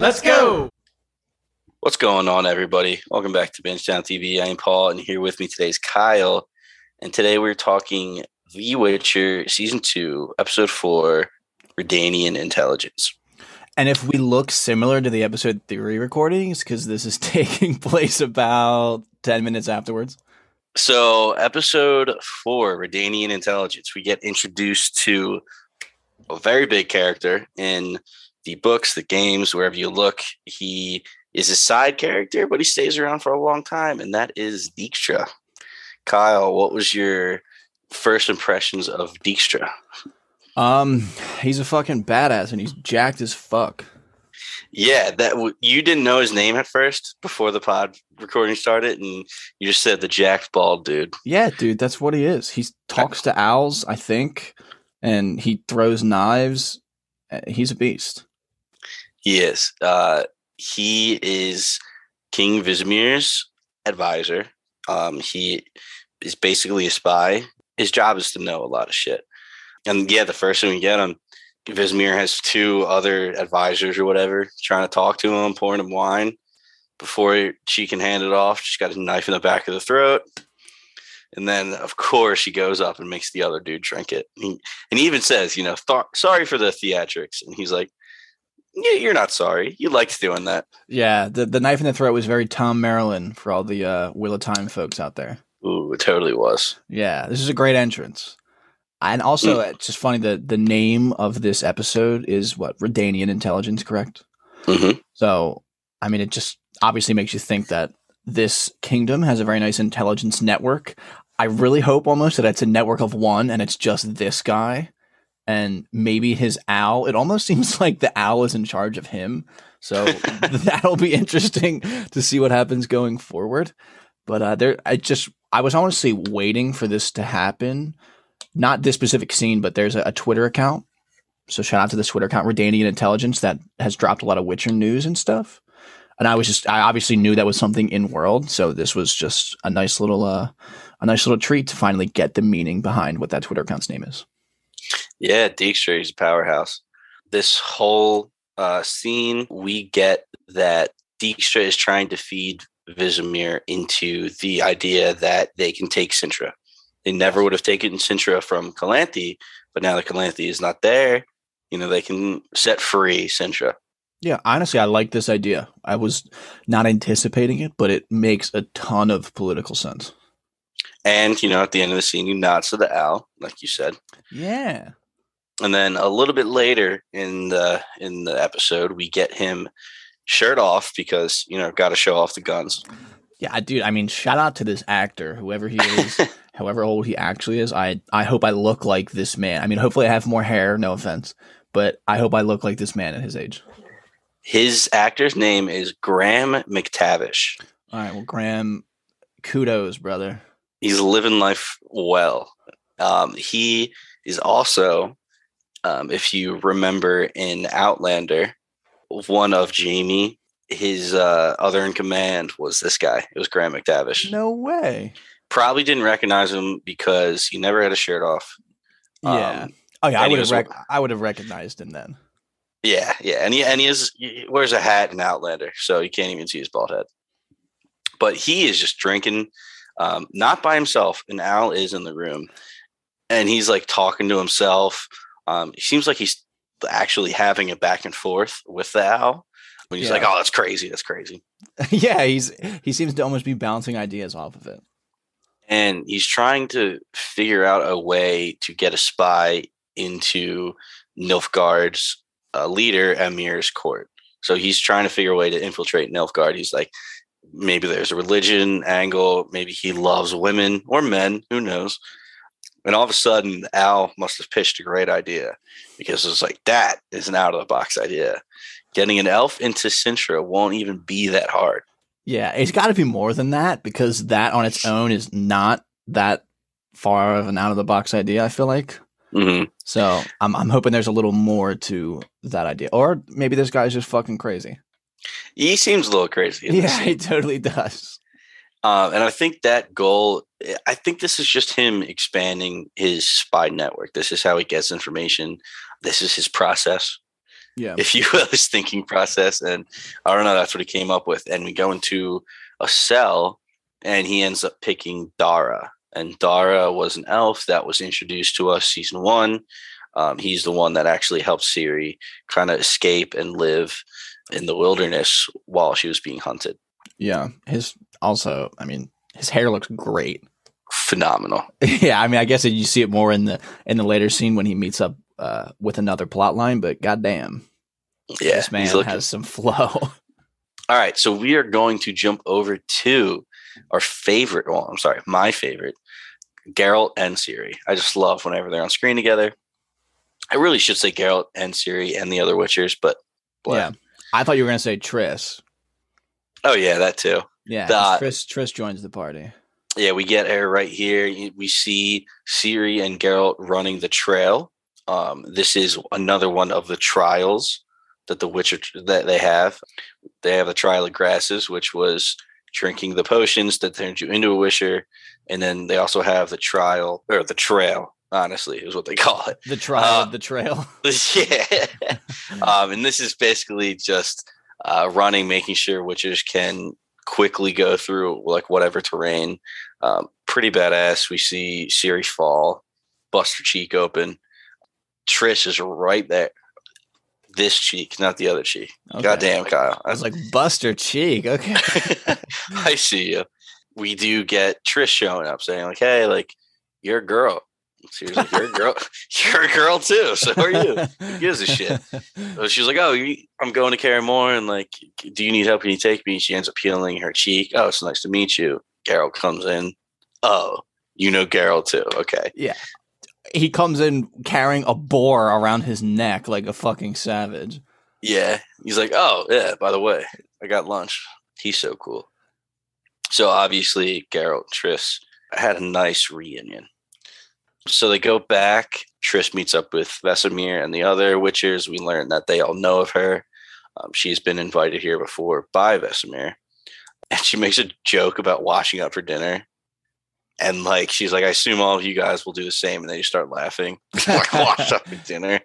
Let's go. What's going on, everybody? Welcome back to Bingetown TV. I am Paul, and here with me today is Kyle. And today we're talking The Witcher Season 2, Episode 4, Redanian Intelligence. And if we look similar to the episode three recordings, because this is taking place about 10 minutes afterwards. So, Episode 4, Redanian Intelligence, we get introduced to a very big character in the books, the games, wherever you look. He is a side character, but he stays around for a long time, and that is Dijkstra. Kyle, what was your first impressions of Dijkstra? Um, he's a fucking badass and he's jacked as fuck. Yeah, that w- you didn't know his name at first before the pod recording started, and you just said the jacked bald dude. Yeah, dude, that's what he is. He talks to owls, I think, and he throws knives. Uh, He's a beast. He is. Uh, he is King Vizimir's advisor. Um, he is basically a spy. His job is to know a lot of shit. And yeah, the first thing we get him, Vizimir has two other advisors or whatever trying to talk to him, pouring him wine before she can hand it off. She's got a knife in the back of the throat. And then, of course, she goes up and makes the other dude drink it. He, and he even says, you know, "Th- sorry for the theatrics. And he's like, you're not sorry. You liked doing that. Yeah, the, the knife in the throat was very Thom Merrilin for all the uh, Wheel of Time folks out there. Ooh, it totally was. Yeah, this is a great entrance. And also, it's just funny that the name of this episode is what? Redanian Intelligence, correct? Mhm. So, I mean, it just obviously makes you think that this kingdom has a very nice intelligence network. I really hope almost that it's a network of one and it's just this guy and maybe his owl. It almost seems like the owl is in charge of him. So that'll be interesting to see what happens going forward. But uh, there, I just, I was honestly waiting for this to happen. Not this specific scene, but there's a, a Twitter account. So shout out to this Twitter account, Redanian Intelligence, that has dropped a lot of Witcher news and stuff. And I was just, I obviously knew that was something in world. So this was just a nice little, uh, a nice little treat to finally get the meaning behind what that Twitter account's name is. Yeah, Dijkstra is a powerhouse. This whole uh, scene, we get that Dijkstra is trying to feed Vizimir into the idea that they can take Cintra. They never would have taken Cintra from Calanthe, but now that Calanthe is not there, you know, they can set free Cintra. Yeah, honestly, I like this idea. I was not anticipating it, but it makes a ton of political sense. And, you know, at the end of the scene, you nod to the owl, like you said. Yeah. And then a little bit later in the in the episode we get him shirt off because you know got to show off the guns Yeah, dude. I mean, shout out to this actor, whoever he is, however old he actually is. I I hope I look like this man. I mean, hopefully I have more hair. No offense, but I hope I look like this man at his age. his actor's name is graham mctavish All right. Well, Graham, kudos, brother. he's living life well um, he is also um, if you remember in outlander one of jamie his uh, other in command was this guy it was graham mctavish No way. probably didn't recognize him because he never had a shirt off Yeah. Um, oh yeah, I would have rec- I would have recognized him then. Yeah, yeah, and he and he is he wears a hat in Outlander, so you can't even see his bald head. But he is just drinking, um, not by himself. And Al is in the room, and he's like talking to himself. Um, he seems like he's actually having a back and forth with the owl. When he's Yeah. like, "Oh, that's crazy, that's crazy," yeah, he's he seems to almost be bouncing ideas off of it. and he's trying to figure out a way to get a spy into Nilfgaard's uh, leader Emhyr's court. So he's trying to figure a way to infiltrate Nilfgaard. He's like, maybe there's a religion angle, maybe he loves women or men, who knows? And all of a sudden, Al must have pitched a great idea because it's like that is an out of the box idea. Getting an elf into Cintra won't even be that hard. Yeah, it's got to be more than that because that on its own is not that far of an out of the box idea. I feel like hmm so. I'm I'm hoping there's a little more to that idea, or maybe this guy's just fucking crazy. He seems a little crazy. Yeah, he totally does. Um, and I think that goal, I think this is just him expanding his spy network. This is how he gets information. This is his process. Yeah. if you will, his thinking process. And I don't know, that's what he came up with. And we go into a cell and he ends up picking Dara. And Dara was an elf that was introduced to us season one. Um, he's the one that actually helped Ciri kind of escape and live in the wilderness while she was being hunted. Yeah. His also, I mean, his hair looks great. Phenomenal. yeah, I mean, I guess you see it more in the in the later scene when he meets up uh, with another plot line, but goddamn, Yeah, this man has some flow. All right, so we are going to jump over to our favorite. Well, I'm sorry, my favorite, Geralt and Ciri. I just love whenever they're on screen together. I really should say Geralt and Ciri and the other Witchers, but yeah, I thought you were gonna say Triss. Oh yeah, that too. Yeah, The- 'cause Triss Triss joins the party. Yeah, we get her right here. We see Ciri and Geralt running the trail. Um, this is another one of the trials that the Witcher that they have. They have the trial of grasses, which was drinking the potions that turned you into a Witcher, and then they also have the trial or the trail. Honestly, is what they call it. The trial Uh, of the trail. yeah, um, and this is basically just uh, running, making sure witches can quickly go through like whatever terrain. Um, pretty badass. We see Ciri fall, bust her cheek open. Trish is right there. This cheek, not the other cheek. Okay. Goddamn, Kyle. I was like Buster Cheek. Okay. I see you. We do get Trish showing up saying, like, hey, like, you're a girl. Like, you're a girl. You're a girl too. So are you. Who gives a shit? So she's like, "Oh, you, I'm going to Kaer Morhen, and like, do you need help? Can you take me?" She ends up peeling her cheek. Oh, it's nice to meet you. Geralt comes in. Oh, you know Geralt too. Okay. Yeah. He comes in carrying a boar around his neck like a fucking savage. Yeah. He's like, "Oh, yeah. By the way, I got lunch." He's so cool. So obviously, Geralt and Triss had a nice reunion. So they go back. Triss meets up with Vesemir and the other Witchers. We learn that they all know of her. Um, she's been invited here before by Vesemir. And she makes a joke about washing up for dinner. And like she's like, I assume all of you guys will do the same. And then you start laughing. like wash up for dinner.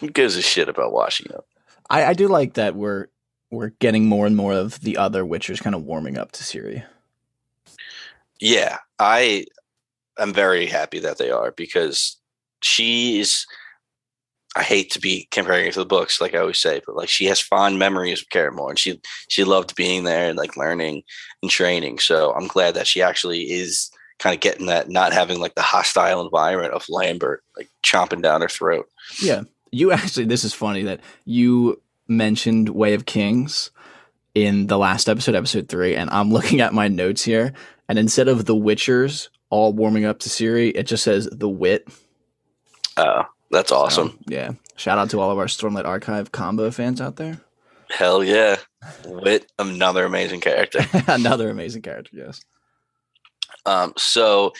Who gives a shit about washing up? I, I do like that we're we're getting more and more of the other Witchers kind of warming up to Ciri. Yeah, I am very happy that they are because she's. I hate to be comparing her to the books, like I always say, but like she has fond memories of Kaer Morhen, and she she loved being there and like learning and training. So I'm glad that she actually is kind of getting that, not having like the hostile environment of Lambert like chomping down her throat. Yeah. You actually this is funny that you mentioned Way of Kings in the last episode, episode three, and I'm looking at my notes here, and instead of the Witchers all warming up to Ciri, it just says the wit. Oh, that's awesome! So, yeah. Shout out to all of our Stormlight Archive combo fans out there. Hell yeah, Wit, another amazing character. Another amazing character, yes. Um, so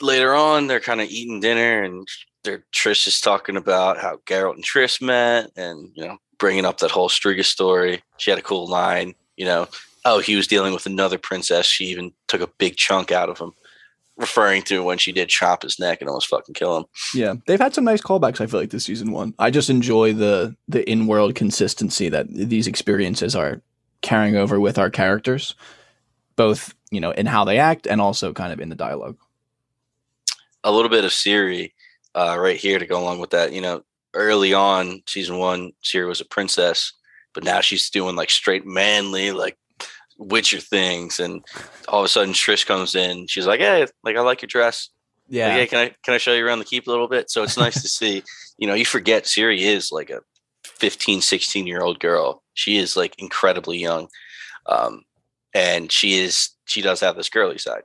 later on, they're kind of eating dinner, and their Trish is talking about how Geralt and Trish met, and you know, bringing up that whole Striga story. She had a cool line, you know. Oh, he was dealing with another princess. She even took a big chunk out of him, referring to when she did chop his neck and almost fucking kill him. Yeah, they've had some nice callbacks. I feel like this season one. I just enjoy the the in world consistency that these experiences are carrying over with our characters, both you know in how they act and also kind of in the dialogue. a little bit of Ciri uh, right here to go along with that. You know, early on season one, Ciri was a princess, but now she's doing like straight manly, like Witcher things, and all of a sudden Trish comes in. She's like, "Hey, like I like your dress. Yeah, Like, hey, can I can I show you around the keep a little bit?" So it's nice to see. You know, you forget Ciri is like a 15, 16 year old girl. She is like incredibly young, um, and she is she does have this girly side.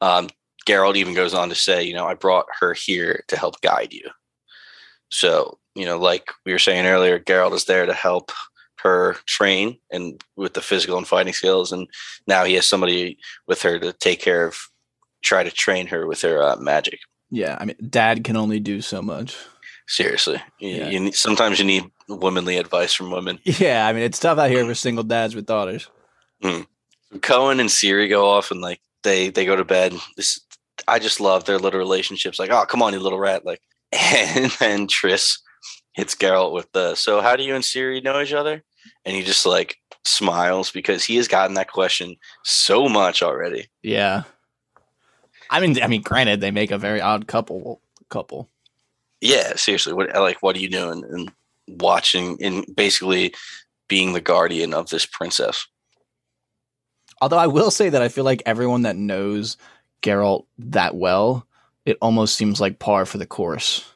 Um, Geralt even goes on to say, you know, I brought her here to help guide you. So, you know, like we were saying earlier, Geralt is there to help her train and with the physical and fighting skills. And now he has somebody with her to take care of, try to train her with her uh, magic. yeah. I mean, Dad can only do so much. Seriously, you, Yeah. you need, sometimes you need womanly advice from women. Yeah, I mean, it's tough out here for single dads with daughters. Cohen and Ciri go off and like they they go to bed. This I just love their little relationships. Like, oh come on, you little rat! Like, and then Triss hits Geralt with the so how do you and Ciri know each other? And he just like smiles because he has gotten that question so much already. Yeah. I mean, I mean, granted, they make a very odd couple. Couple. Yeah, seriously. What like what are you doing and watching and basically being the guardian of this princess? Although I will say that I feel like everyone that knows Geralt that well, it almost seems like par for the course.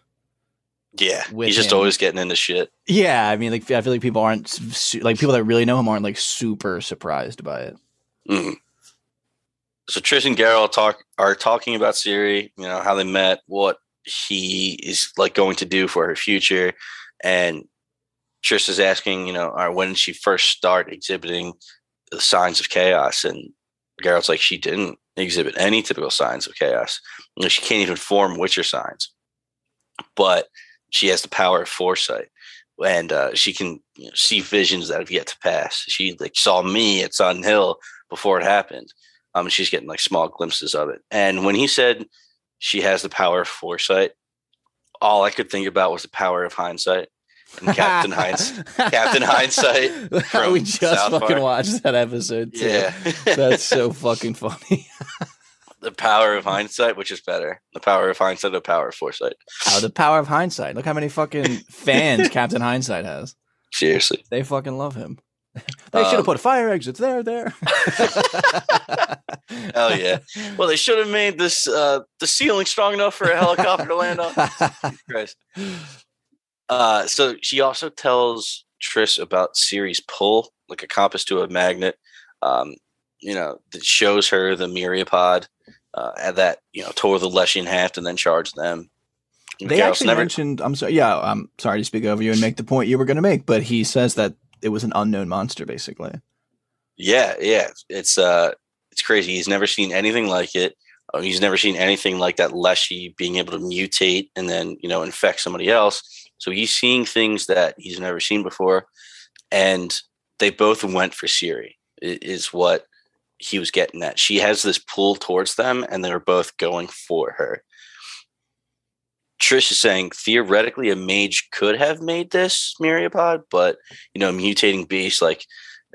Yeah, he's just him. always getting into shit. Yeah, I mean, like I feel like people aren't su- like people that really know him aren't like super surprised by it. Mhm. So Trish and Geralt talk are talking about Ciri, you know, how they met, what he is like going to do for her future. And Trish is asking, you know, or when did she first start exhibiting the signs of chaos? And Geralt's like, she didn't exhibit any typical signs of chaos. You know, she can't even form Witcher signs. But she has the power of foresight. And uh, she can you know, see visions that have yet to pass. She like saw me at Sun Hill before it happened. Um, she's getting like small glimpses of it. And when he said she has the power of foresight, all I could think about was the power of hindsight. And Captain Hindsight, Captain Hindsight we just South fucking Park. watched that episode. Too. yeah, That's so fucking funny. The power of hindsight, which is better, the power of hindsight, or the power of foresight. Oh, the power of hindsight. Look how many fucking fans Captain Hindsight has. Seriously, They fucking love him. They should have Um, put fire exits there, there. Hell yeah. well, they should have made this uh, the ceiling strong enough for a helicopter to land on. Christ. Uh, so she also tells Triss about Ciri's pull, like a compass to a magnet. Um, you know, that shows her the myriapod uh, that you know tore the Leshy in half and then charged them. And They actually mentioned. I'm sorry. Yeah, I'm sorry to speak over you and make the point you were going to make, but he says that it was an unknown monster, basically. Yeah, yeah. It's uh it's crazy. He's never seen anything like it. Uh, he's never seen anything like that Leshy being able to mutate and then, you know, infect somebody else. So he's seeing things that he's never seen before. And they both went for Ciri, is what he was getting at. She has this pull towards them and they're both going for her. Trish is saying theoretically a mage could have made this myriapod, but you know, mutating beasts like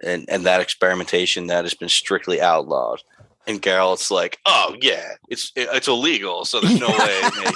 and and that experimentation that has been strictly outlawed. And Geralt's like, "Oh yeah, it's it's illegal, so there's no way." Nate."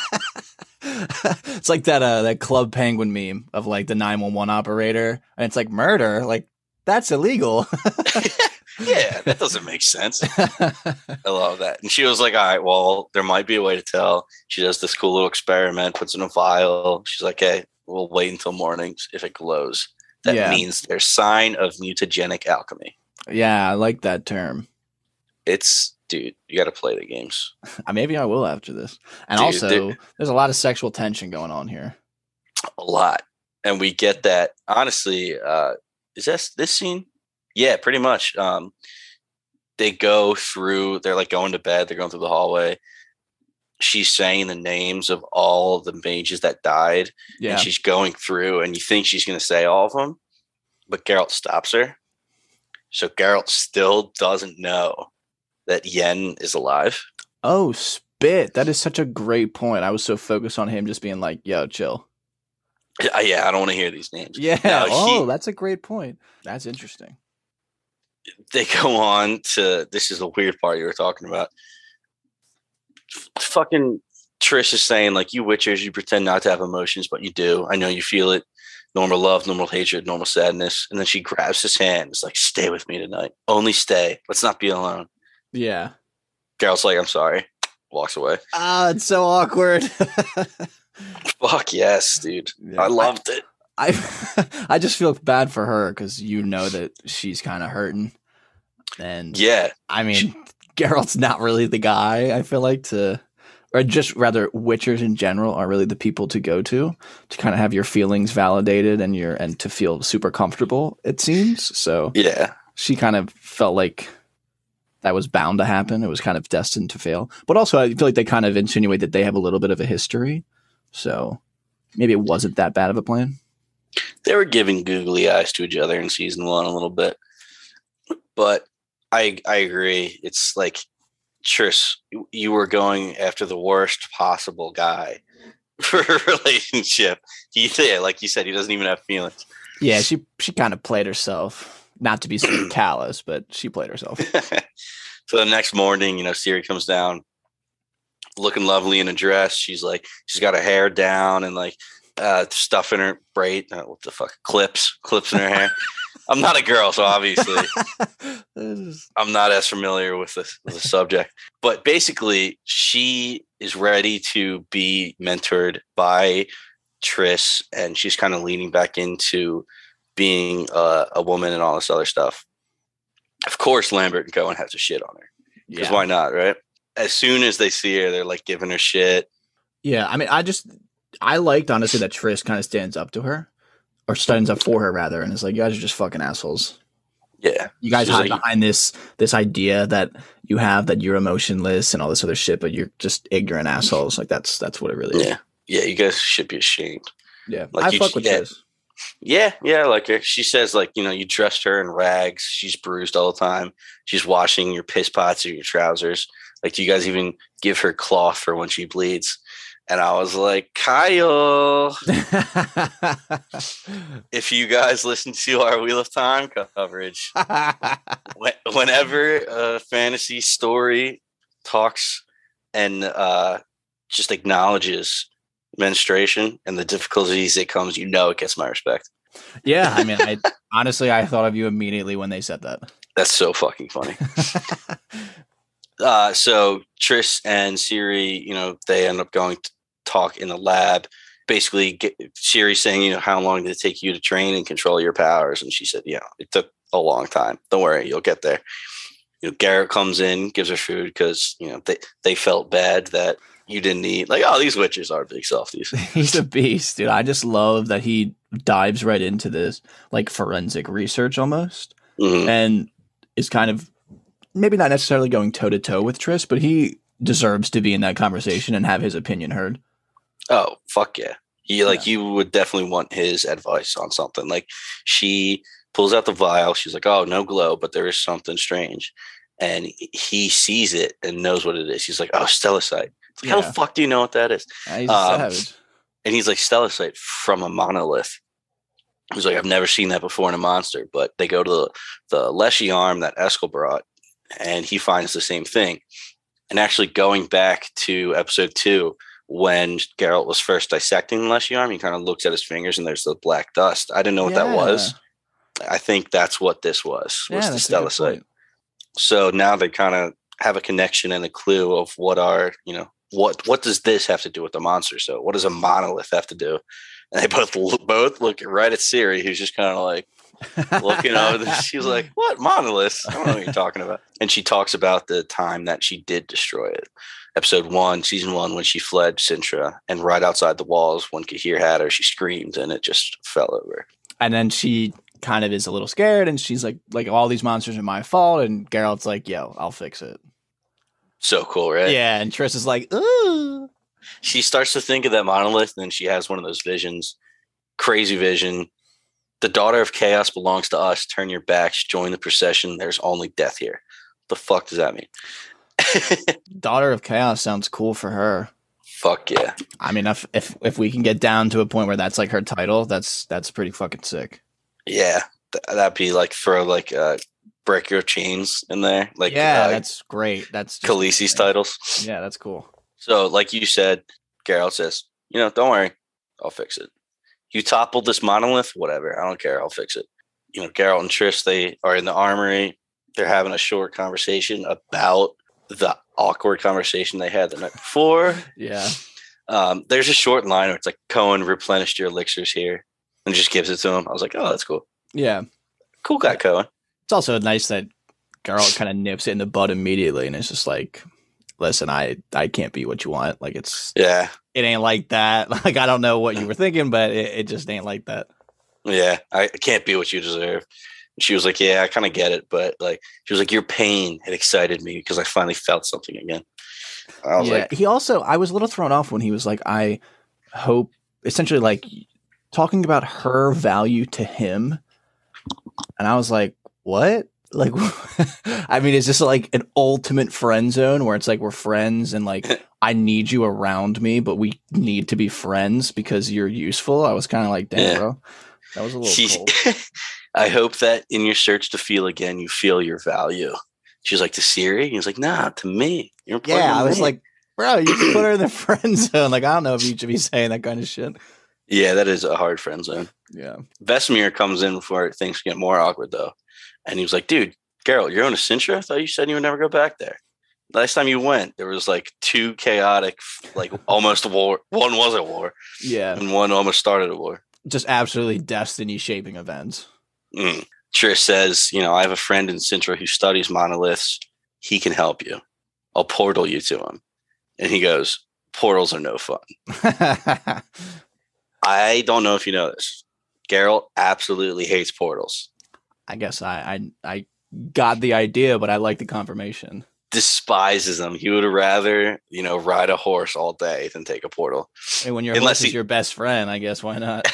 it's like that uh that club penguin meme of like the 911 operator and it's like murder like that's illegal yeah, that doesn't make sense. I love that. And she was like, "All right, well, there might be a way to tell." She does this cool little experiment, puts in a vial. She's like, "Hey, we'll wait until morning If it glows, that Yeah. means there's sign of mutagenic alchemy." yeah i like that term It's dude, you got to play the games. Maybe i will after this and Dude, also there- there's a lot of sexual tension going on here a lot and we get that honestly uh is this this scene? Yeah pretty much um they go through they're like going to bed they're going through the hallway. She's saying the names of all the mages that died yeah. and she's going through and you think she's going to say all of them but Geralt stops her. So Geralt still doesn't know that Yen is alive. Oh spit. That is such a great point. I was so focused on him just being like yo chill yeah i don't want to hear these names yeah oh he- that's a great point that's interesting they go on to this is the weird part you were talking about. F- Fucking Trish is saying like you witchers, you pretend not to have emotions, but you do. I know you feel it. Normal love, normal hatred, normal sadness. And then she grabs his hand. It's like, stay with me tonight. Only stay. Let's not be alone. yeah Geralt's like, I'm sorry. Walks away. ah it's so awkward Fuck yes, dude. Yeah. I loved it. I I just feel bad for her because you know that she's kind of hurting, and Yeah. I mean, Geralt's not really the guy. I feel like to, or just rather, Witchers in general are really the people to go to to kind of have your feelings validated and your and to feel super comfortable. It seems so. Yeah. She kind of felt like that was bound to happen. It was kind of destined to fail. But also, I feel like they kind of insinuate that they have a little bit of a history, so maybe it wasn't that bad of a plan. they were giving googly eyes to each other in season one a little bit, but I I agree. It's like Trish, you- you were going after the worst possible guy, for a relationship. He, yeah, like you said, he doesn't even have feelings. Yeah, she she kind of played herself. Not to be so callous, but she played herself. so the next morning, you know, Siri comes down, looking lovely in a dress. She's like, she's got her hair down and like uh, stuff in her braid. Uh, what the fuck? Clips, clips in her hair. I'm not a girl, so obviously I'm not as familiar with this with the subject. But basically, she is ready to be mentored by Triss, and she's kind of leaning back into being a, a woman and all this other stuff. Of course, Lambert and Cohen has a shit on her because yeah. why not, right? As soon as they see her, they're like giving her shit. Yeah, I mean, I just I liked honestly that Triss kind of stands up to her or stands up for her rather, and it's like you guys are just fucking assholes. Yeah, You guys She's hide like- behind this this idea that you have that you're emotionless and all this other shit, but you're just ignorant assholes. Like that's that's what it really is. yeah, yeah. You guys should be ashamed. Yeah, Like I you- fuck with yeah. Triss. Yeah, yeah. Like her. she says, like you know, you dressed her in rags. She's bruised all the time. She's washing your piss pots or your trousers. Like, do you guys even give her cloth for when she bleeds? And I was like, Kyle, if you guys listen to our Wheel of Time coverage, whenever a fantasy story talks and uh, just acknowledges menstruation and the difficulties it comes, you know, it gets my respect. yeah, I mean, I, honestly, I thought of you immediately when they said that. That's so fucking funny. Uh, so Triss and Ciri, you know, they end up going to talk in the lab. Basically, get, Ciri saying, you know, how long did it take you to train and control your powers? And she said, you know, it took a long time. Don't worry, you'll get there. You know, Garrett comes in, gives her food because you know they they felt bad that you didn't eat. Like, oh, these witches are big softies. He's a beast, dude. I just love that he dives right into this like forensic research almost. Mhm. and is kind of maybe not necessarily going toe to toe with Triss, but he deserves to be in that conversation and have his opinion heard. Oh, fuck yeah. He like you would definitely want his advice on something. Like she pulls out the vial, she's like, "Oh, no glow, but there is something strange." And he sees it and knows what it is. He's like, "Oh, stellacite." It's like, How the fuck do you know what that is? Uh, he's Um, savage. And he's like, "Stellacite from a monolith." He's like, "I've never seen that before in a monster." But they go to the the Leshy arm that Eskel brought, and he finds the same thing. And actually, going back to episode two, when Geralt was first dissecting the Leshy arm, he kind of looks at his fingers and there's the black dust. I didn't know what that was. I think that's what this was. Yeah, Was the that's Stellacite. So now they kind of have a connection and a clue of what are you know what what does this have to do with the monster? So what does a monolith have to do? And they both look, both look right at Ciri, who's just kind of like looking over this. She's like, "What monoliths? I don't know what you're talking about." And she talks about the time that she did destroy it. Episode one, season one, when she fled Cintra, and right outside the walls, when Cahir had her, she screamed, and it just fell over. and then she kind of is a little scared, and she's like, "Like all these monsters are my fault." And Geralt's like, "Yo, I'll fix it." So cool, right? Yeah, and Triss is like, "Ooh." she starts to think of that monolith and then she has one of those visions crazy vision the daughter of chaos belongs to us turn your backs join the procession there's only death here the fuck does that mean Daughter of Chaos sounds cool for her. fuck yeah I mean, if if if we can get down to a point where that's like her title, that's that's pretty fucking sick. yeah th- that'd be like for like uh break your chains in there like yeah, uh, that's great. That's Khaleesi's amazing. titles Yeah, that's cool. so like you said Geralt says you know don't worry i'll fix it you toppled this monolith whatever i don't care i'll fix it. You know Geralt and Trish they are in the armory they're having a short conversation about the awkward conversation they had the night before. Yeah. um, there's a short line where it's like cohen replenished your elixirs here and just gives it to him. I was like oh that's cool. Yeah. cool guy cohen. It's also nice that Geralt kind of nips it in the bud immediately and it's just like, listen, I I can't be what you want. Like it's yeah it ain't like that. Like I don't know what you were thinking, but it, it just ain't like that. yeah i I can't be what you deserve And she was like yeah i kind of get it but like she was like your pain had excited me because i finally felt something again i was yeah. like he also I was a little thrown off when he was like, I hope essentially like talking about her value to him. And I was like, what? Like I mean, is this like an ultimate friend zone where it's like we're friends and like I need you around me, but we need to be friends because you're useful. I was kind of like, damn, Yeah. bro, that was a little She- cold. I hope that in your search to feel again, you feel your value. She was like, to Ciri? He was like, nah, to me. You're Yeah, to I was me." like, bro, you just put her in the friend zone. Like, I don't know if you should be saying that kind of shit. yeah, that is a hard friend zone. Yeah. Vesemir comes in before things get more awkward, though. And he was like, dude, Geralt, you're on a Cintra? I thought you said you would never go back there. Last time you went, there was like two chaotic, like almost a war. One was a war, Yeah. and one almost started a war. Just absolutely destiny shaping events. Mm. Trish says, you know, I have a friend in Cintra who studies monoliths. He can help you. I'll portal you to him. And he goes, portals are no fun. I don't know if you know this. Geralt absolutely hates portals. I guess I, I I got the idea, but I like the confirmation. Despises them. He would rather, you know, ride a horse all day than take a portal. And when your Unless horse is your best friend, I guess why not?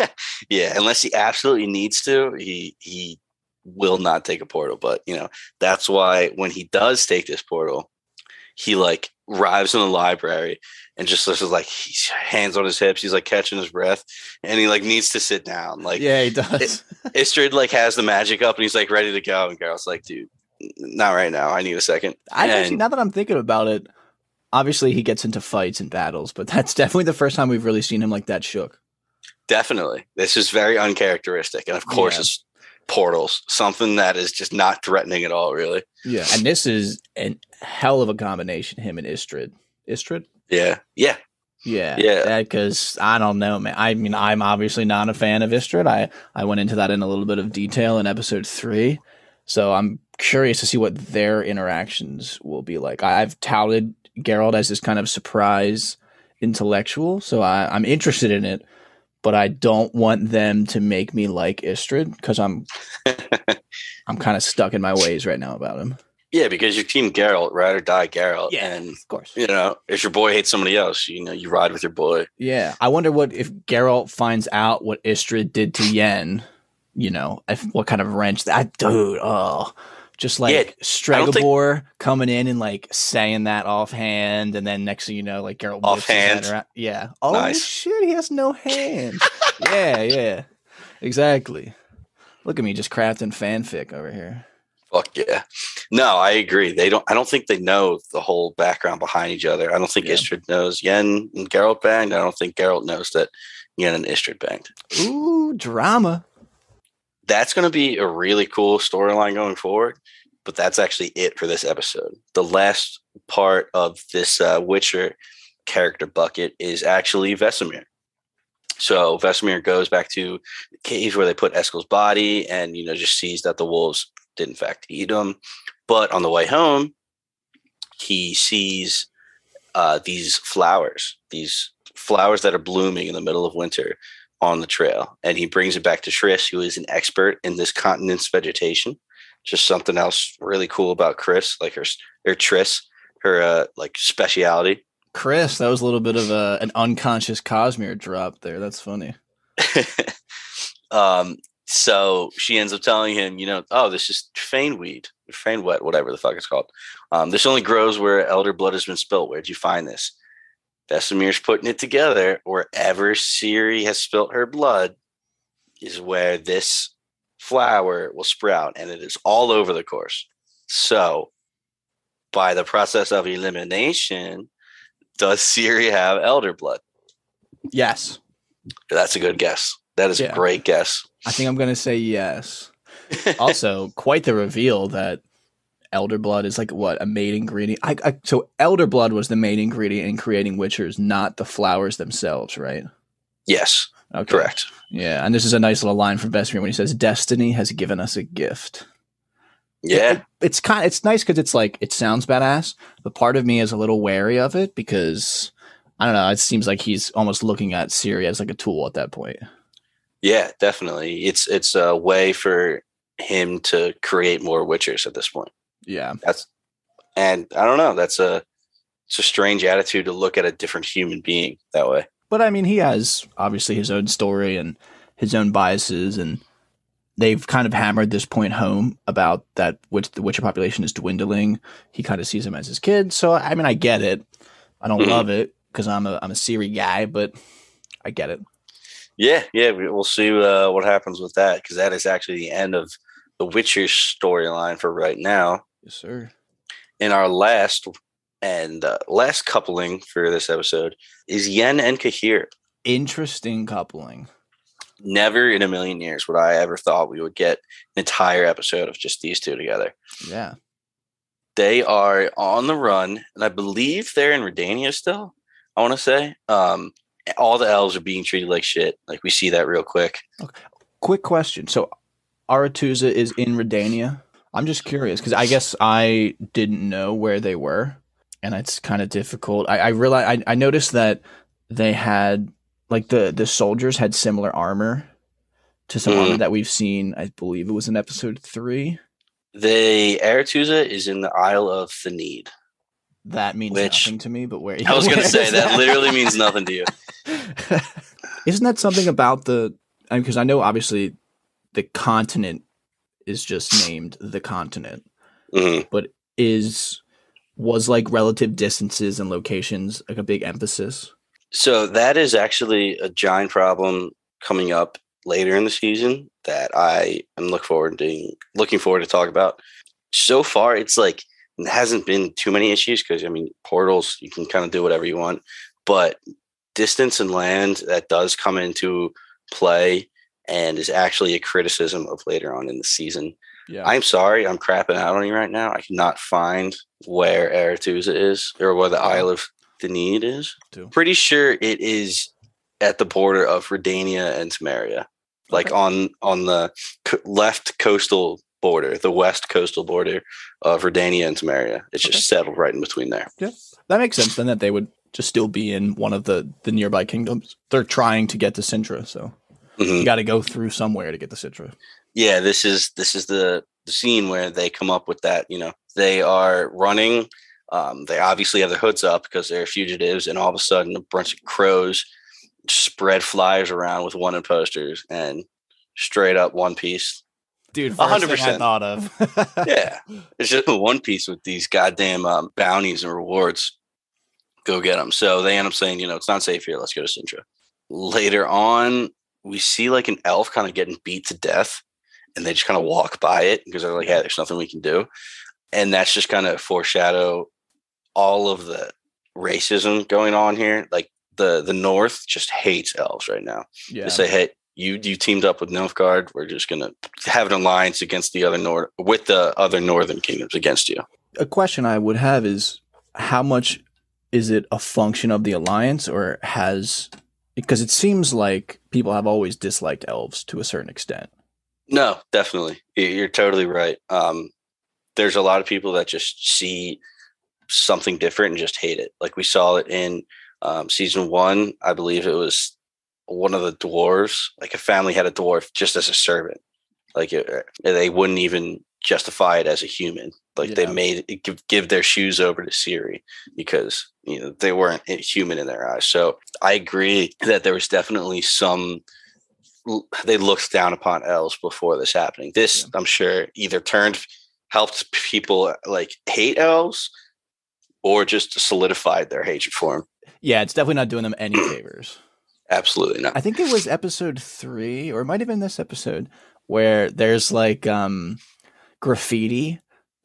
yeah, unless he absolutely needs to, he he will not take a portal. But you know, that's why when he does take this portal, he like arrives in the library and just looks like he's hands on his hips, he's like catching his breath, and he like needs to sit down. Like yeah, he does. Istredd like has the magic up and he's like ready to go, and Geralt's like, dude, not right now. I need a second. I actually, now that I'm thinking about it, obviously he gets into fights and battles, but that's definitely the first time we've really seen him like that shook. Definitely. This is very uncharacteristic. And of course, Yeah. it's portals, something that is just not threatening at all, really. Yeah, and this is a hell of a combination. Him and Istredd. Istredd. Yeah. Yeah. Yeah, Yeah. Because I don't know, man. I mean, I'm obviously not a fan of Istredd. I I went into that in a little bit of detail in episode three, so I'm curious to see what their interactions will be like. I, I've touted Geralt as this kind of surprise intellectual, so I, I'm interested in it. But I don't want them to make me like Istredd because I'm I'm kind of stuck in my ways right now about him. Yeah, because your team Geralt, ride or die Geralt. And, of course. you know, if your boy hates somebody else, you know, you ride with your boy. Yeah, I wonder what if Geralt finds out what Istredd did to Yen. You know, if, what kind of wrench that dude? Oh, just like Yeah, don't think- coming in and like saying that offhand, and then next thing you know, like Geralt whips his head Offhand. Yeah. Oh Nice. shit, he has no hands. yeah, yeah, exactly. Look at me just crafting fanfic over here. Fuck yeah. No, I agree. They don't I don't think they know the whole background behind each other. I don't think Yeah. Istredd knows Yen and Geralt banged. I don't think Geralt knows that Yen and Istredd banged. Ooh, drama. that's going to be a really cool storyline going forward. But that's actually it for this episode. The last part of this uh, Witcher character bucket is actually Vesemir. So Vesemir goes back to the cave where they put Eskel's body, and you know just sees that the wolves did in fact eat him. But on the way home, he sees uh, these flowers, these flowers that are blooming in the middle of winter on the trail. And he brings it back to Triss, who is an expert in this continent's vegetation. Just something else really cool about Chris, like her or Triss, her uh, like speciality. Chris, that was a little bit of a, an unconscious Cosmere drop there. That's funny. um, so she ends up telling him, you know, oh, this is Fane weed, Fane wet, whatever the fuck it's called. Um, this only grows where elder blood has been spilt. Where'd you find this? Vesemir's putting it together. Wherever Ciri has spilt her blood is where this flower will sprout, and it is all over the course. So, by the process of elimination, does Ciri have elder blood? Yes. That's a good guess. That is Yeah. a great guess. I think I'm going to say yes. also, quite the reveal that elder blood is like what a main ingredient. I, I, so elder blood was the main ingredient in creating witchers, not the flowers themselves, right? yes, Okay. correct. Yeah, and this is a nice little line from Vesemir when he says, "Destiny has given us a gift." Yeah, It- it's kind. It's nice because it's like it sounds badass, but part of me is a little wary of it because I don't know. It seems like he's almost looking at Ciri as like a tool at that point. Yeah, definitely. It's it's a way for him to create more witchers at this point. Yeah, That's and I don't know. That's a it's a strange attitude to look at a different human being that way. But I mean, he has obviously his own story and his own biases, and they've kind of hammered this point home about that which the Witcher population is dwindling. He kind of sees him as his kid, so I mean, I get it. I don't Mhm. love it because I'm a I'm a Ciri guy, but I get it. Yeah, yeah, we- we'll see uh, what happens with that because that is actually the end of the Witcher storyline for right now. Yes, sir. And our last and uh, last coupling for this episode is Yen and Cahir. Interesting coupling. Never in a million years would I ever thought we would get an entire episode of just these two together. Yeah. They are on the run, and I believe they're in Redania still. I want to say. Um, all the elves are being treated like shit. Like we see that real quick. Quick question. So Aretuza is in Redania. I'm just curious because I guess I didn't know where they were, and it's kind of difficult. I, I realized I, I noticed that they had like the the soldiers had similar armor to some Mhm. armor that we've seen. I believe it was in episode three. The Aretuza is in the Isle of Thanedd. That means Which- nothing to me. But where I was going to say that literally means nothing to you. Isn't that something about the? Because I know obviously the continent is just named the continent, Mhm. but is was like relative distances and locations like a big emphasis? So that is actually a giant problem coming up later in the season that I am look forward to looking forward to talk about. So far, it's like it hasn't been too many issues because I mean portals you can kind of do whatever you want, but distance and land that does come into play and is actually a criticism of later on in the season. Yeah, I'm sorry, I'm crapping out on you right now. I cannot find where Aretuza is or where the Isle of Thanedd is. Too. Pretty sure it is at the border of Redania and Temeria, like Okay. on on the co- left coastal border, the west coastal border of Redania and Samaria. It's Okay. just settled right in between there. that makes sense. Then that they would just still be in one of the the nearby kingdoms. They're trying to get to Cintra, so Mhm. you got to go through somewhere to get to Cintra. yeah this is this is the the scene where they come up with that you know they are running um, they obviously have their hoods up because they're fugitives and all of a sudden a bunch of crows spread flyers around with wanted posters and straight up one piece Dude, hundred first thing I percent. thought of. yeah it's just one piece with these goddamn um, bounties and rewards go get them so they end up saying you know it's not safe here let's go to cintra later on we see like an elf kind of getting beat to death and they just kind of walk by it because they're like, "Hey, there's nothing we can do," and that's just kind of foreshadow all of the racism going on here. Like the the North just hates elves right now. yeah, They say, "Hey, you you teamed up with Nilfgaard. We're just gonna have an alliance against the other Nord with the other Northern kingdoms against you." a question I would have is how much is it a function of the alliance or has because it seems like people have always disliked elves to a certain extent. No, definitely. You- You're totally right. Um, there's a lot of people that just see something different and just hate it. Like we saw it in um, season one. I believe it was one of the dwarves. Like a family had a dwarf just as a servant. Like it, they wouldn't even justify it as a human. Like they made it give, give their shoes over to Ciri because you know they weren't human in their eyes. So I agree that there was definitely some they looked down upon elves before this happening. This, I'm sure, either turned helped people like hate elves or just solidified their hatred for them. Yeah, it's definitely not doing them any favors. Absolutely not. I think it was episode three, or it might have been this episode, where there's like um graffiti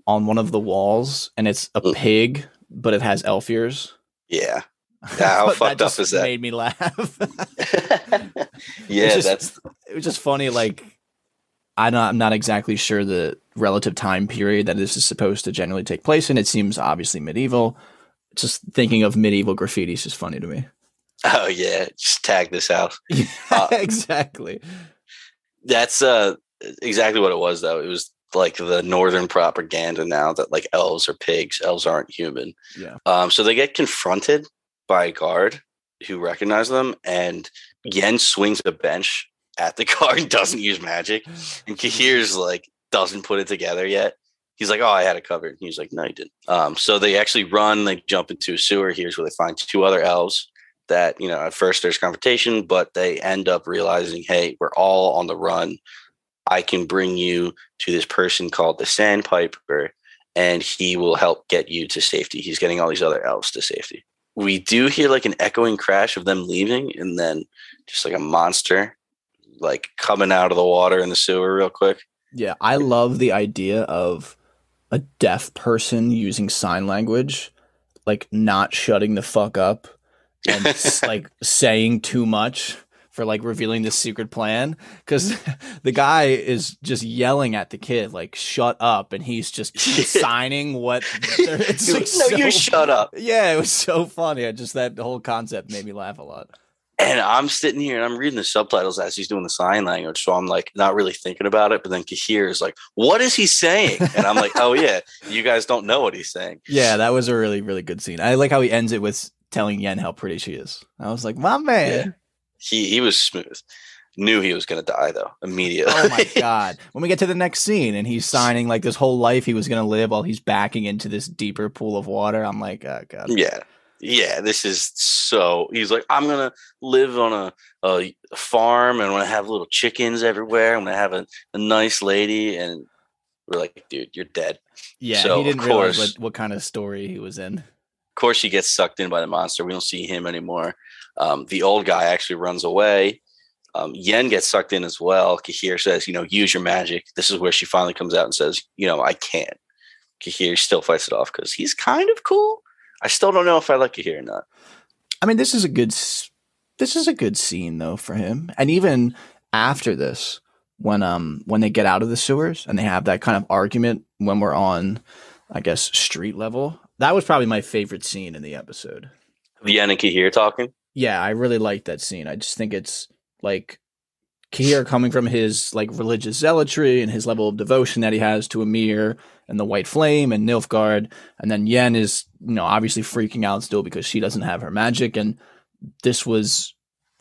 on one of the walls and it's a Mm. pig, but it has elf ears. Yeah. how fucked up is that? Made me laugh. yeah, just- that's it was just funny. Like, I don't, I'm not exactly sure the relative time period that this is supposed to generally take place in. It seems obviously medieval. Just thinking of medieval graffiti is just funny to me. oh yeah, just tag this house. Uh, exactly. That's uh exactly what it was though. It was like the northern propaganda now that like elves are pigs, elves aren't human. Yeah. Um, so they get confronted by a guard who recognize them, and Yen swings a bench at the guard and doesn't use magic. And Cahir's like doesn't put it together yet. He's like, "Oh, I had it covered." And he's like, "No, you didn't." Um, so they actually run. They jump into a sewer. Here's where they find two other elves. That you know, at first there's confrontation, but they end up realizing, "Hey, we're all on the run. I can bring you to this person called the Sandpiper, and he will help get you to safety. He's getting all these other elves to safety." we do hear like an echoing crash of them leaving, and then just like a monster like coming out of the water in the sewer real quick. Yeah, I love the idea of a deaf person using sign language, like not shutting the fuck up and like saying too much for like revealing this secret plan because the guy is just yelling at the kid like shut up and he's just signing what it's like, no so, you shut up yeah it was so funny I just that whole concept made me laugh a lot and I'm sitting here and I'm reading the subtitles as he's doing the sign language. So I'm like not really thinking about it. But then Cahir is like, what is he saying? And I'm like, oh, yeah, you guys don't know what he's saying. Yeah, that was a really, really good scene. I like how he ends it with telling Yen how pretty she is. I was like, my man. He, he was smooth. Knew he was going to die though immediately. Oh my God. When we get to the next scene and he's signing like this whole life he was going to live while he's backing into this deeper pool of water, I'm like, oh God. Yeah yeah, this is so. He's like, I'm gonna live on a, a farm and I'm gonna have little chickens everywhere. I'm gonna have a, a nice lady, and we're like, dude, you're dead. Yeah, so, he didn't of course, realize what, what kind of story he was in. Of course, he gets sucked in by the monster. We don't see him anymore. Um, the old guy actually runs away. Um, Yen gets sucked in as well. Cahir says, you know, use your magic. This is where she finally comes out and says, you know, I can't. Cahir still fights it off because he's kind of cool I still don't know if I like here or not. I mean, this is a good this is a good scene though for him, and even after this, when um when they get out of the sewers and they have that kind of argument when we're on, I guess street level. That was probably my favorite scene in the episode. The and Cahir talking. Yeah, I really like that scene. I just think it's like Cahir coming from his like religious zealotry and his level of devotion that he has to Emhyr and the White Flame and Nilfgaard, and then Yen is you know obviously freaking out still because she doesn't have her magic, and this was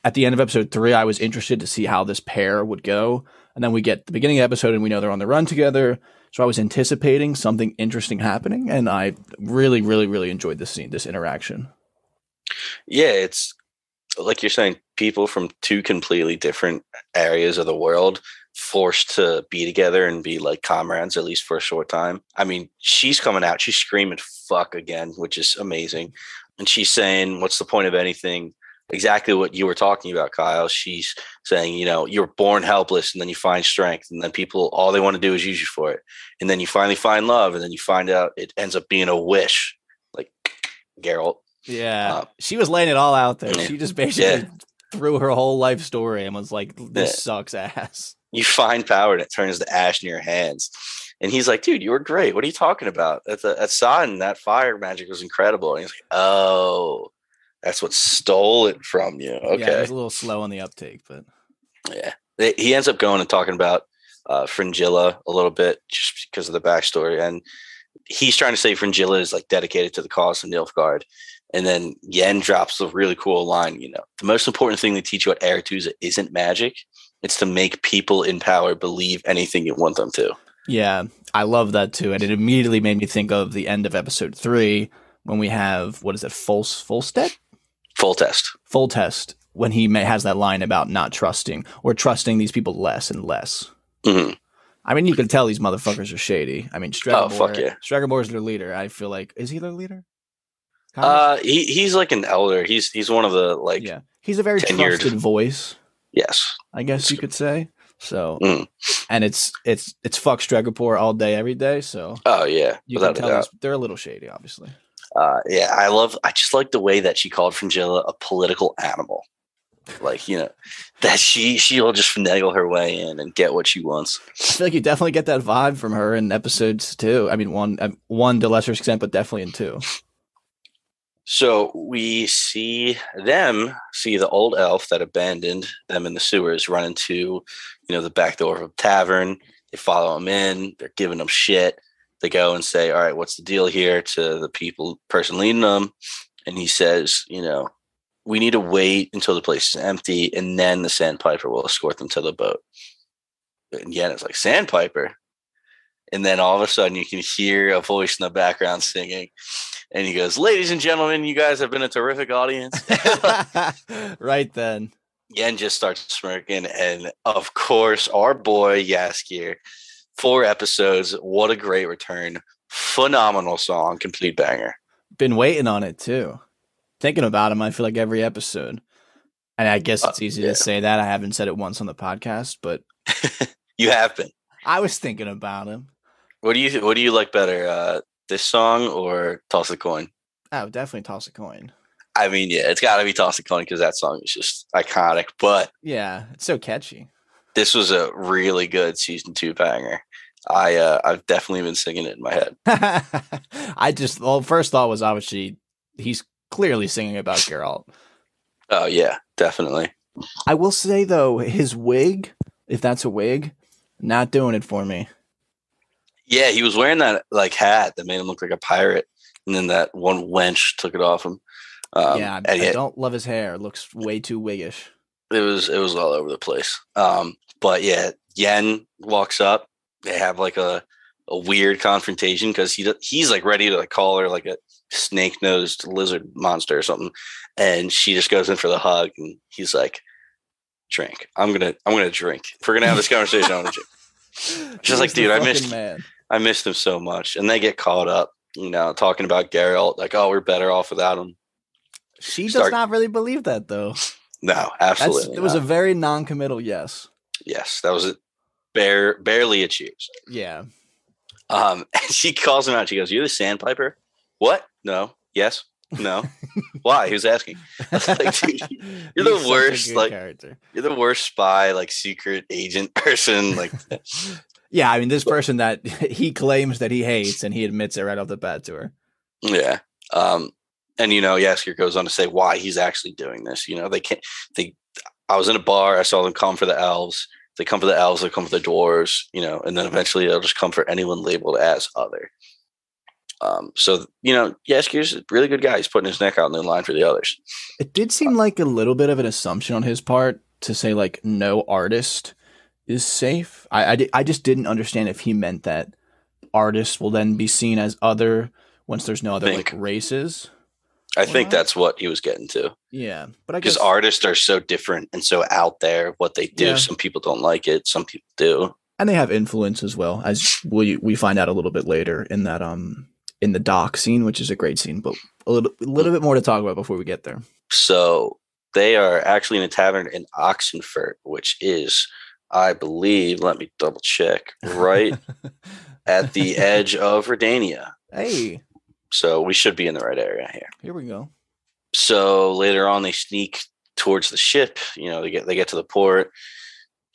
at the end of episode three. I was interested to see how this pair would go, and then we get the beginning of the episode and we know they're on the run together. So I was anticipating something interesting happening, and I really, really, really enjoyed this scene, this interaction. Yeah, it's like you're saying, people from two completely different areas of the world forced to be together and be like comrades at least for a short time. I mean, she's coming out, she's screaming fuck again, which is amazing. And she's saying, What's the point of anything? Exactly what you were talking about, Kyle. She's saying, you know, you're born helpless and then you find strength, and then people all they want to do is use you for it. And then you finally find love, and then you find out it ends up being a wish. Like Geralt. Yeah. Uh, she was laying it all out there. She just basically yeah. threw her whole life story and was like, This yeah. sucks ass you find power and it turns to ash in your hands. And he's like, dude, you were great. What are you talking about? At the at Sodden, that fire magic was incredible. And he's like, oh, that's what stole it from you. Okay. Yeah, was a little slow on the uptake, but yeah. He ends up going and talking about uh, Fringilla a little bit just because of the backstory. And he's trying to say Fringilla is like dedicated to the cause of Nilfgaard. And then Yen drops a really cool line, you know, the most important thing they teach you at Aretuza isn't magic. It's to make people in power believe anything you want them to. Yeah, I love that too. And it immediately made me think of the end of episode three when we have, what is it, false, Folstead? Foltest. Full test. When he may, has that line about not trusting or trusting these people less and less. Mm-hmm. I mean, you can tell these motherfuckers are shady. I mean, Stregobor, oh, fuck yeah. Stregobor's their leader. I feel like, is he their leader? Kind of? Uh, he, he's like an elder. He's he's one of the like yeah. He's a very tenured. trusted voice. Yes, I guess you could say. So, mm. and it's it's it's fuck Stregobor all day, every day. So, oh yeah, you can tell they're a little shady, obviously. Uh, yeah, I love. I just like the way that she called Fringilla a political animal. Like you know, that she she'll just finagle her way in and get what she wants. I feel like you definitely get that vibe from her in episodes too. I mean, one one to lesser extent, but definitely in two. So we see them see the old elf that abandoned them in the sewers run into, you know, the back door of a tavern. They follow him in. They're giving him shit. They go and say, "All right, what's the deal here?" To the people, person leading them, and he says, "You know, we need to wait until the place is empty, and then the sandpiper will escort them to the boat." And Yen is like, "Sandpiper," and then all of a sudden you can hear a voice in the background singing and he goes, "Ladies and gentlemen, you guys have been a terrific audience." right then, Yen just starts smirking, and of course, our boy Jaskier. Four episodes. What a great return! Phenomenal song, complete banger. Been waiting on it too. thinking about him. I feel like every episode, and I guess Uh, it's easy yeah. to say that. I haven't said it once on the podcast, but You have been. I was thinking about him. What do you What do you like better, uh, this song or Toss a Coin? Oh, definitely toss a coin. I mean, yeah, it's got to be Toss a Coin because that song is just iconic. But Yeah, it's so catchy. This was a really good season two banger. I uh, I've definitely been singing it in my head. I just well, first thought was obviously he's clearly singing about Geralt. Oh yeah, definitely. I will say though, his wig, if that's a wig, not doing it for me. Yeah, he was wearing that like hat that made him look like a pirate, and then that one wench took it off him. Um, yeah, I, I don't love his hair. It looks way too wiggish. it was it was all over the place. Um, but yeah, Yen walks up. They have like a a weird confrontation because he he's like ready to like call her like a snake nosed lizard monster or something, and she just goes in for the hug, and he's like, "Drink. I'm gonna I'm gonna drink. If we're gonna have this conversation, I'm gonna drink." He's like, dude, I missed- man. I missed him so much, and they get caught up. You know, talking about Geralt, like, "Oh, we're better off without him." She does not really believe that though. No, That's absolutely. it was a very non-committal yes. Yes, that was it. Bare, barely a cheers. Yeah. Um, and she calls him out. She goes, "You're the sandpiper." What? No. Yes. No. Why? He was asking. like, dude, you're the worst, like- character. You're the worst spy, like secret agent person. Like, Yeah, I mean this person that he claims that he hates and he admits it right off the bat to her. yeah. Um, and you know, Jaskier goes on to say why he's actually doing this. You know, they can't. They. I was in a bar. I saw them come for the elves. They come for the elves. They come for the dwarves. You know, and then eventually they'll just come for anyone labeled as other. Um, so you know, Jaskier's a really good guy. He's putting his neck out in the line for the others. It did seem like a little bit of an assumption on his part to say like no artist is safe. I I, di- I just didn't understand if he meant that artists will then be seen as other once there's no other like races. I think that's what he was getting to. Yeah, but I guess Because artists are so different and so out there. What they do, Yeah. some people don't like it. Some people do. and they have influence as well as we we find out a little bit later in that um in the dock scene, which is a great scene, but a little a little bit more to talk about before we get there. So they are actually in a tavern in Oxenfurt, which is, I believe, let me double check, right at the edge of Redania. hey, So we should be in the right area here. here we go. So later on, they sneak towards the ship. You know, they get they get to the port.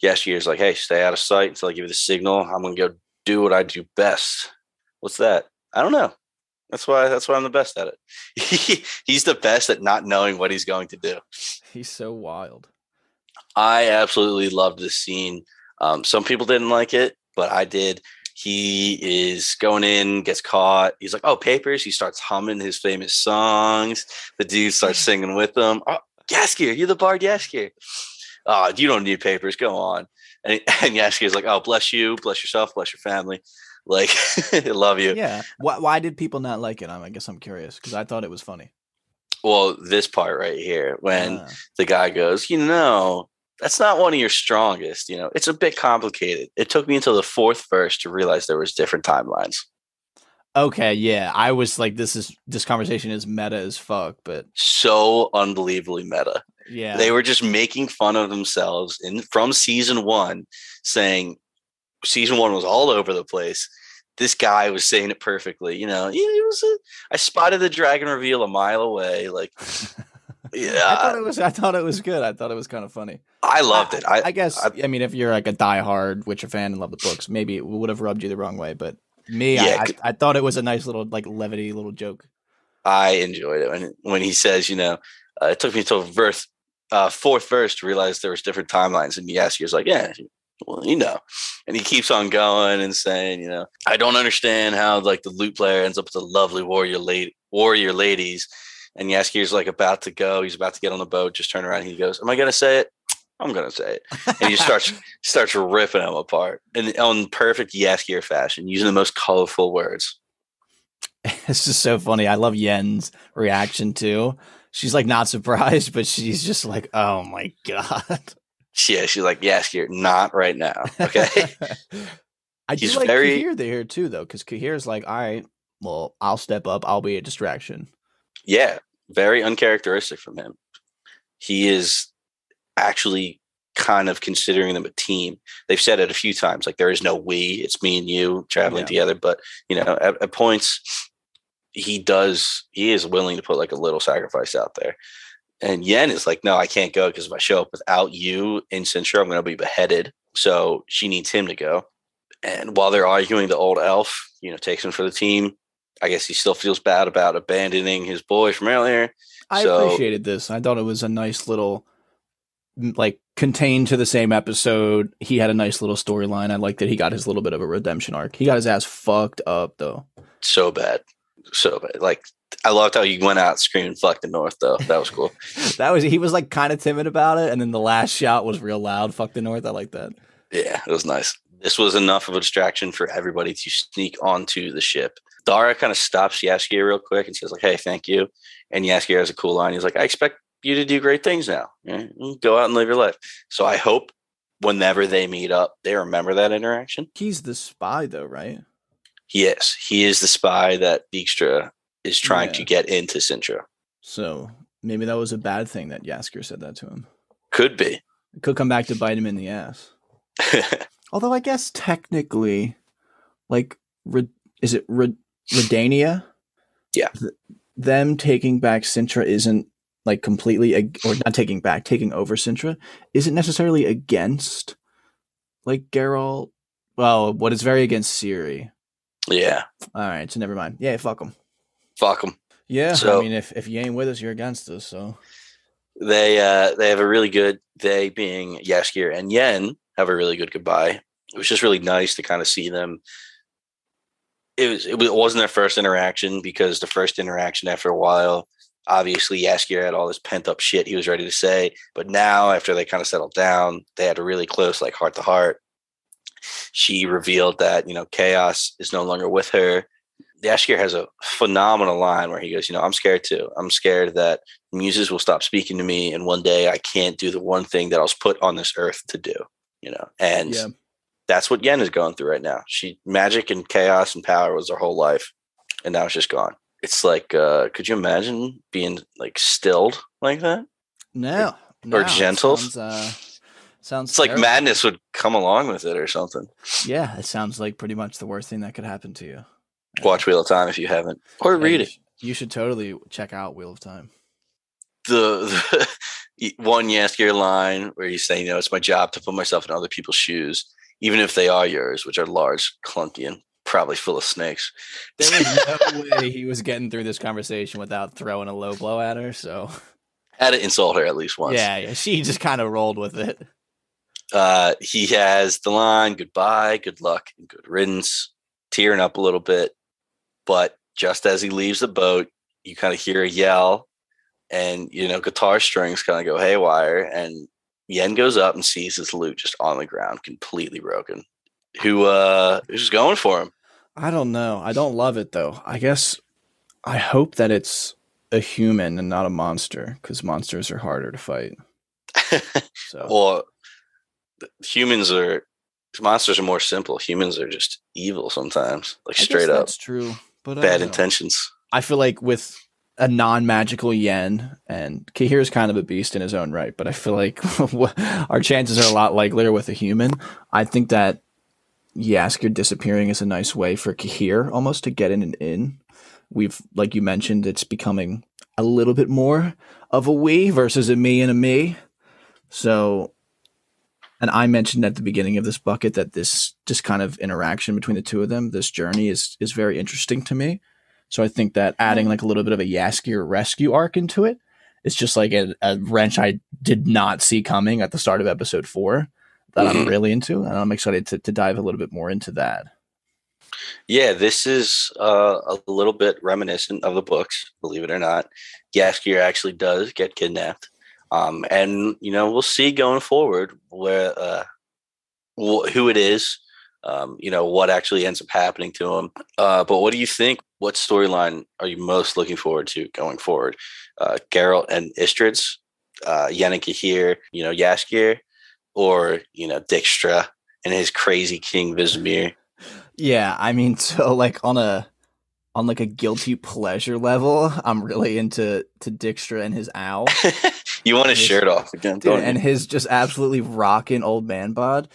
Jaskier's like, "Hey, stay out of sight until I give you the signal. I'm gonna go do what I do best." What's that? I don't know. That's why. That's why I'm the best at it. he's the best at not knowing what he's going to do. He's so wild. I absolutely loved this scene. Um, some people didn't like it, but I did. He is going in, gets caught. He's like, "Oh, papers!" He starts humming his famous songs. The dude starts singing with him. Oh, Jaskier, you're the bard, Jaskier. Oh, you don't need papers. Go on. And, and Jaskier's like, "Oh, bless you, bless yourself, bless your family." Like, love you. Yeah. Why why did people not like it? I'm, I guess I'm curious because I thought it was funny. Well, this part right here, when Ah. the guy goes, you know, that's not one of your strongest. You know, it's a bit complicated. It took me until the fourth verse to realize there was different timelines. okay, yeah. I was like, this is this conversation is meta as fuck, but So unbelievably meta. yeah, They were just making fun of themselves in from season one, saying season one was all over the place. This guy was saying it perfectly. You know, yeah, it was. A, I spotted the dragon reveal a mile away. Like, yeah, I thought it was. I thought it was good. I thought it was kind of funny. I loved it. I, I guess. I, I- mean, if you're like a diehard Witcher fan and love the books, maybe it would have rubbed you the wrong way. But me, Yeah, I, I, thought it was a nice little like levity little joke. I enjoyed it when when he says, you know, uh, it took me till verse uh, fourth verse to realize there was different timelines, and yes, he was like, yeah, well, you know, and he keeps on going and saying, you know, I don't understand how like the lute player ends up with the lovely warrior lady warrior ladies, and Jaskier's like about to go, he's about to get on the boat, just turn around, he goes, am I gonna say it? I'm gonna say it, and he starts starts ripping them apart, and on perfect Jaskier fashion, using the most colorful words. It's just so funny. I love Yen's reaction too. She's like not surprised, but she's just like, "Oh my god." Yeah, she's like, Jaskier, not right now, okay. I do He's like very- Cahir there too, though, because Cahir's like, "All right, well, I'll step up. I'll be a distraction." Yeah, very uncharacteristic from him. He is actually kind of considering them a team. They've said it a few times, like there is no we, it's me and you traveling yeah. together. But you know, at, at, points, he does he is willing to put like a little sacrifice out there. And Yen is like, no, I can't go because if I show up without you in Cintra, I'm going to be beheaded. So she needs him to go. And while they're arguing, the old elf, you know, takes him for the team. I guess he still feels bad about abandoning his boy from earlier. I so, appreciated this. I thought it was a nice little, like, contained to the same episode. He had a nice little storyline. I like that he got his little bit of a redemption arc. He got his ass fucked up, though. So bad. So bad. Like, I loved how he went out screaming "fuck the North" though. That was cool. that was he was like kind of timid about it, and then the last shot was real loud. "Fuck the North." I like that. Yeah, it was nice. This was enough of a distraction for everybody to sneak onto the ship. Dara kind of stops Jaskier real quick and says, like, hey, thank you. And Jaskier has a cool line. He's like, I expect you to do great things now. Mm-hmm. Go out and live your life. So I hope whenever they meet up, they remember that interaction. He's the spy, though, right? Yes. He is the spy that Dijkstra is trying yeah. to get into Cintra. So maybe that was a bad thing that Jaskier said that to him. Could be. It could come back to bite him in the ass. Although I guess technically, like, is it Redania? Yeah. them taking back Cintra isn't like completely, or not taking back, taking over Cintra isn't necessarily against like Geralt. Well, what is very against Ciri. Yeah. All right, so never mind. Yeah, fuck them. Fuck them. Yeah, so, I mean, if if you ain't with us, you're against us. So they uh they have a really good. They being Jaskier and Yen have a really good goodbye. It was just really nice to kind of see them. It was it wasn't their first interaction because the first interaction after a while, obviously Jaskier had all this pent up shit he was ready to say. But now after they kind of settled down, they had a really close like heart to heart. She revealed that, you know, chaos is no longer with her. Jaskier has a phenomenal line where he goes, you know, I'm scared too. I'm scared that muses will stop speaking to me and one day I can't do the one thing that I was put on this earth to do you know, and yeah. that's what Yen is going through right now. She magic and chaos and power was her whole life, and now it's just gone. It's like, uh, could you imagine being like stilled like that? No, or, no, gentle. Sounds, uh, sounds it's like madness would come along with it or something. Yeah, it sounds like pretty much the worst thing that could happen to you. Watch Wheel of Time if you haven't, or read it. You should totally check out Wheel of Time. The, the one Jaskier line where he's saying, you know, it's my job to put myself in other people's shoes, even if they are yours, which are large, clunky, and probably full of snakes. There was no way he was getting through this conversation without throwing a low blow at her. So had to insult her at least once. Yeah, yeah. She just kind of rolled with it. Uh, he has the line goodbye, good luck, and good riddance, tearing up a little bit. But just as he leaves the boat, you kind of hear a yell and you know guitar strings kind of go haywire and yen goes up and sees his lute just on the ground completely broken who uh who's going for him i don't know. I don't love it though. I guess i hope that it's a human and not a monster because monsters are harder to fight. So. Well humans are monsters are more simple. Humans are just evil sometimes like straight up that's true but bad intentions. I feel like with a non-magical yen and Cahir is kind of a beast in his own right but i feel like our chances are a lot likelier with a human. I think that Jaskier disappearing is a nice way for Cahir almost to get in and in. We've like you mentioned it's becoming a little bit more of a we versus a me and a me. So and i mentioned at the beginning of this bucket that this just kind of interaction between the two of them this journey is is very interesting to me. So I think that adding like a little bit of a Jaskier rescue arc into it, it is just like a, a, wrench I did not see coming at the start of episode four that mm-hmm. I'm really into. And I'm excited to, to dive a little bit more into that. Yeah, this is uh, a little bit reminiscent of the books, believe it or not. Jaskier actually does get kidnapped. Um, and, you know, we'll see going forward where uh, wh- who it is um, you know, what actually ends up happening to him. Uh, but what do you think? What storyline are you most looking forward to going forward? Uh, Geralt and Istreds, uh, here, you know, Jaskier, or, you know, Dijkstra and his crazy King Vizimir? Yeah, I mean, so like on a on like a guilty pleasure level, I'm really into to Dijkstra and his owl. you want his His- shirt off again, Dude, and his just absolutely rocking old man bod.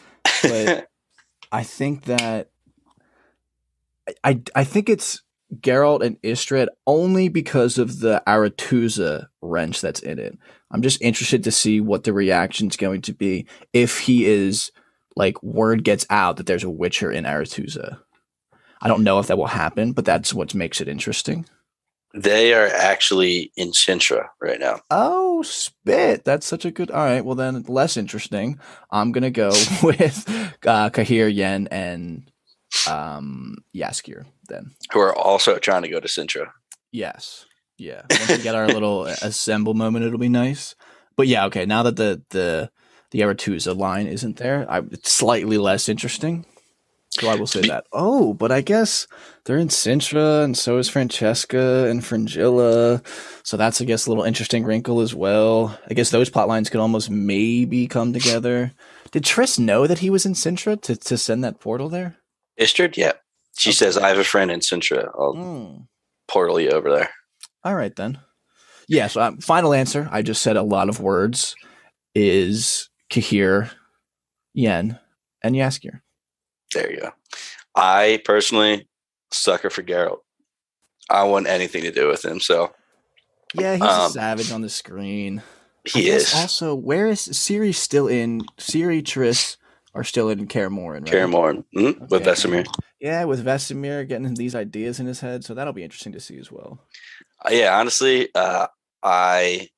but- I think that I I think it's Geralt and Istredd only because of the Aretuza wrench that's in it. I'm just interested to see what the reaction's going to be if he is like word gets out that there's a Witcher in Aretuza. I don't know if that will happen, but that's what makes it interesting. they are actually in Cintra right now. Oh, spit! That's such a good. All right, well then, less interesting. I'm gonna go with uh, Cahir, Yen, and um, Jaskier. Then, Who are also trying to go to Cintra. yes, yeah. Once we get our little assemble moment, it'll be nice. But yeah, okay. Now that the the the Aretuza line isn't there, I, it's slightly less interesting. So I will say that. Oh, but I guess they're in Cintra, and so is Francesca and Fringilla. So that's, I guess, a little interesting wrinkle as well. I guess those plot lines could almost maybe come together. Did Triss know that he was in Cintra to, to send that portal there? Istredd, yeah. She Okay. says, I have a friend in Cintra. I'll Mm. portal you over there. All right, then. Yeah, so um, final answer. I just said a lot of words is Cahir, Yen, and Jaskier. There you go. I personally sucker for Geralt. I want anything to do with him. So Yeah, he's a Um, savage on the screen. He is. Also, where is Ciri still in? Ciri, Triss are still in Kaer Morhen, right? Kaer Morhen mhm, with Okay. Vesemir. Yeah, with Vesemir getting these ideas in his head, so that'll be interesting to see as well. Uh, yeah, honestly, uh, I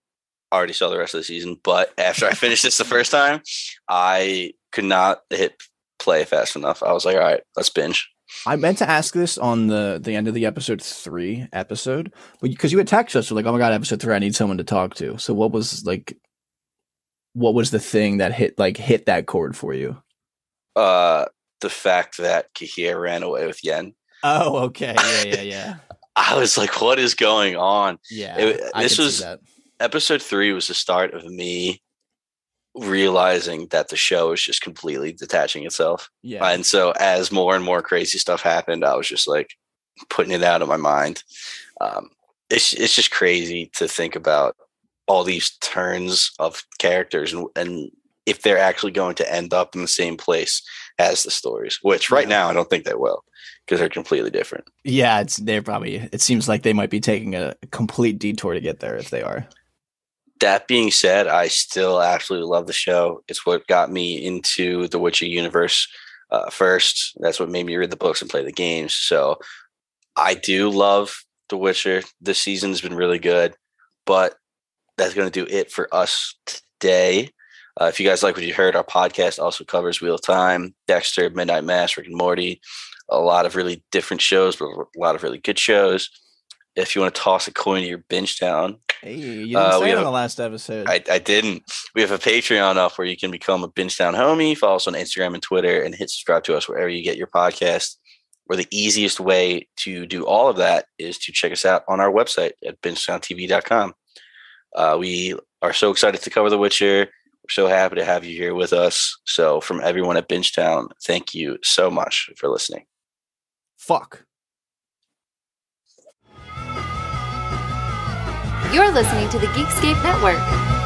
already saw the rest of the season, but after I finished this the first time, I could not hit play fast enough. I was like, all right, let's binge. I meant to ask this on the the end of the episode three episode, but because you had texted us, you're like, "Oh my god, episode three, I need someone to talk to." So, what was like, what was the thing that hit like hit that chord for you? Uh, the fact that Cahir ran away with Yen, Oh, okay, yeah, yeah, yeah, I was like, what is going on? yeah. It- this was-. Episode three was the start of me realizing that the show is just completely detaching itself. yeah, And so as more and more crazy stuff happened, I was just like putting it out of my mind. Um, it's it's just crazy to think about all these turns of characters and, and if they're actually going to end up in the same place as the stories, which right now I don't think they will because they're completely different. yeah. It's they're probably. It seems like they might be taking a complete detour to get there if they are. That being said, I still absolutely love the show. It's what got me into the Witcher universe uh, first. That's what made me read the books and play the games. So I do love The Witcher. This season's been really good, but that's going to do it for us today. Uh, if you guys like what you heard, our podcast also covers Wheel of Time, Dexter, Midnight Mass, Rick and Morty, a lot of really different shows, but a lot of really good shows. If you want to toss a coin to your binge town, Hey, you didn't Uh, say it have- on the last episode. I, I didn't. We have a Patreon up where you can become a Bingetown homie. Follow us on Instagram and Twitter and hit subscribe to us wherever you get your podcast. Or the easiest way to do all of that is to check us out on our website at bingetowntv.com. Uh, we are so excited to cover The Witcher. We're so happy to have you here with us. So, from everyone at Bingetown, thank you so much for listening. Fuck. You're listening to the Geekscape Network.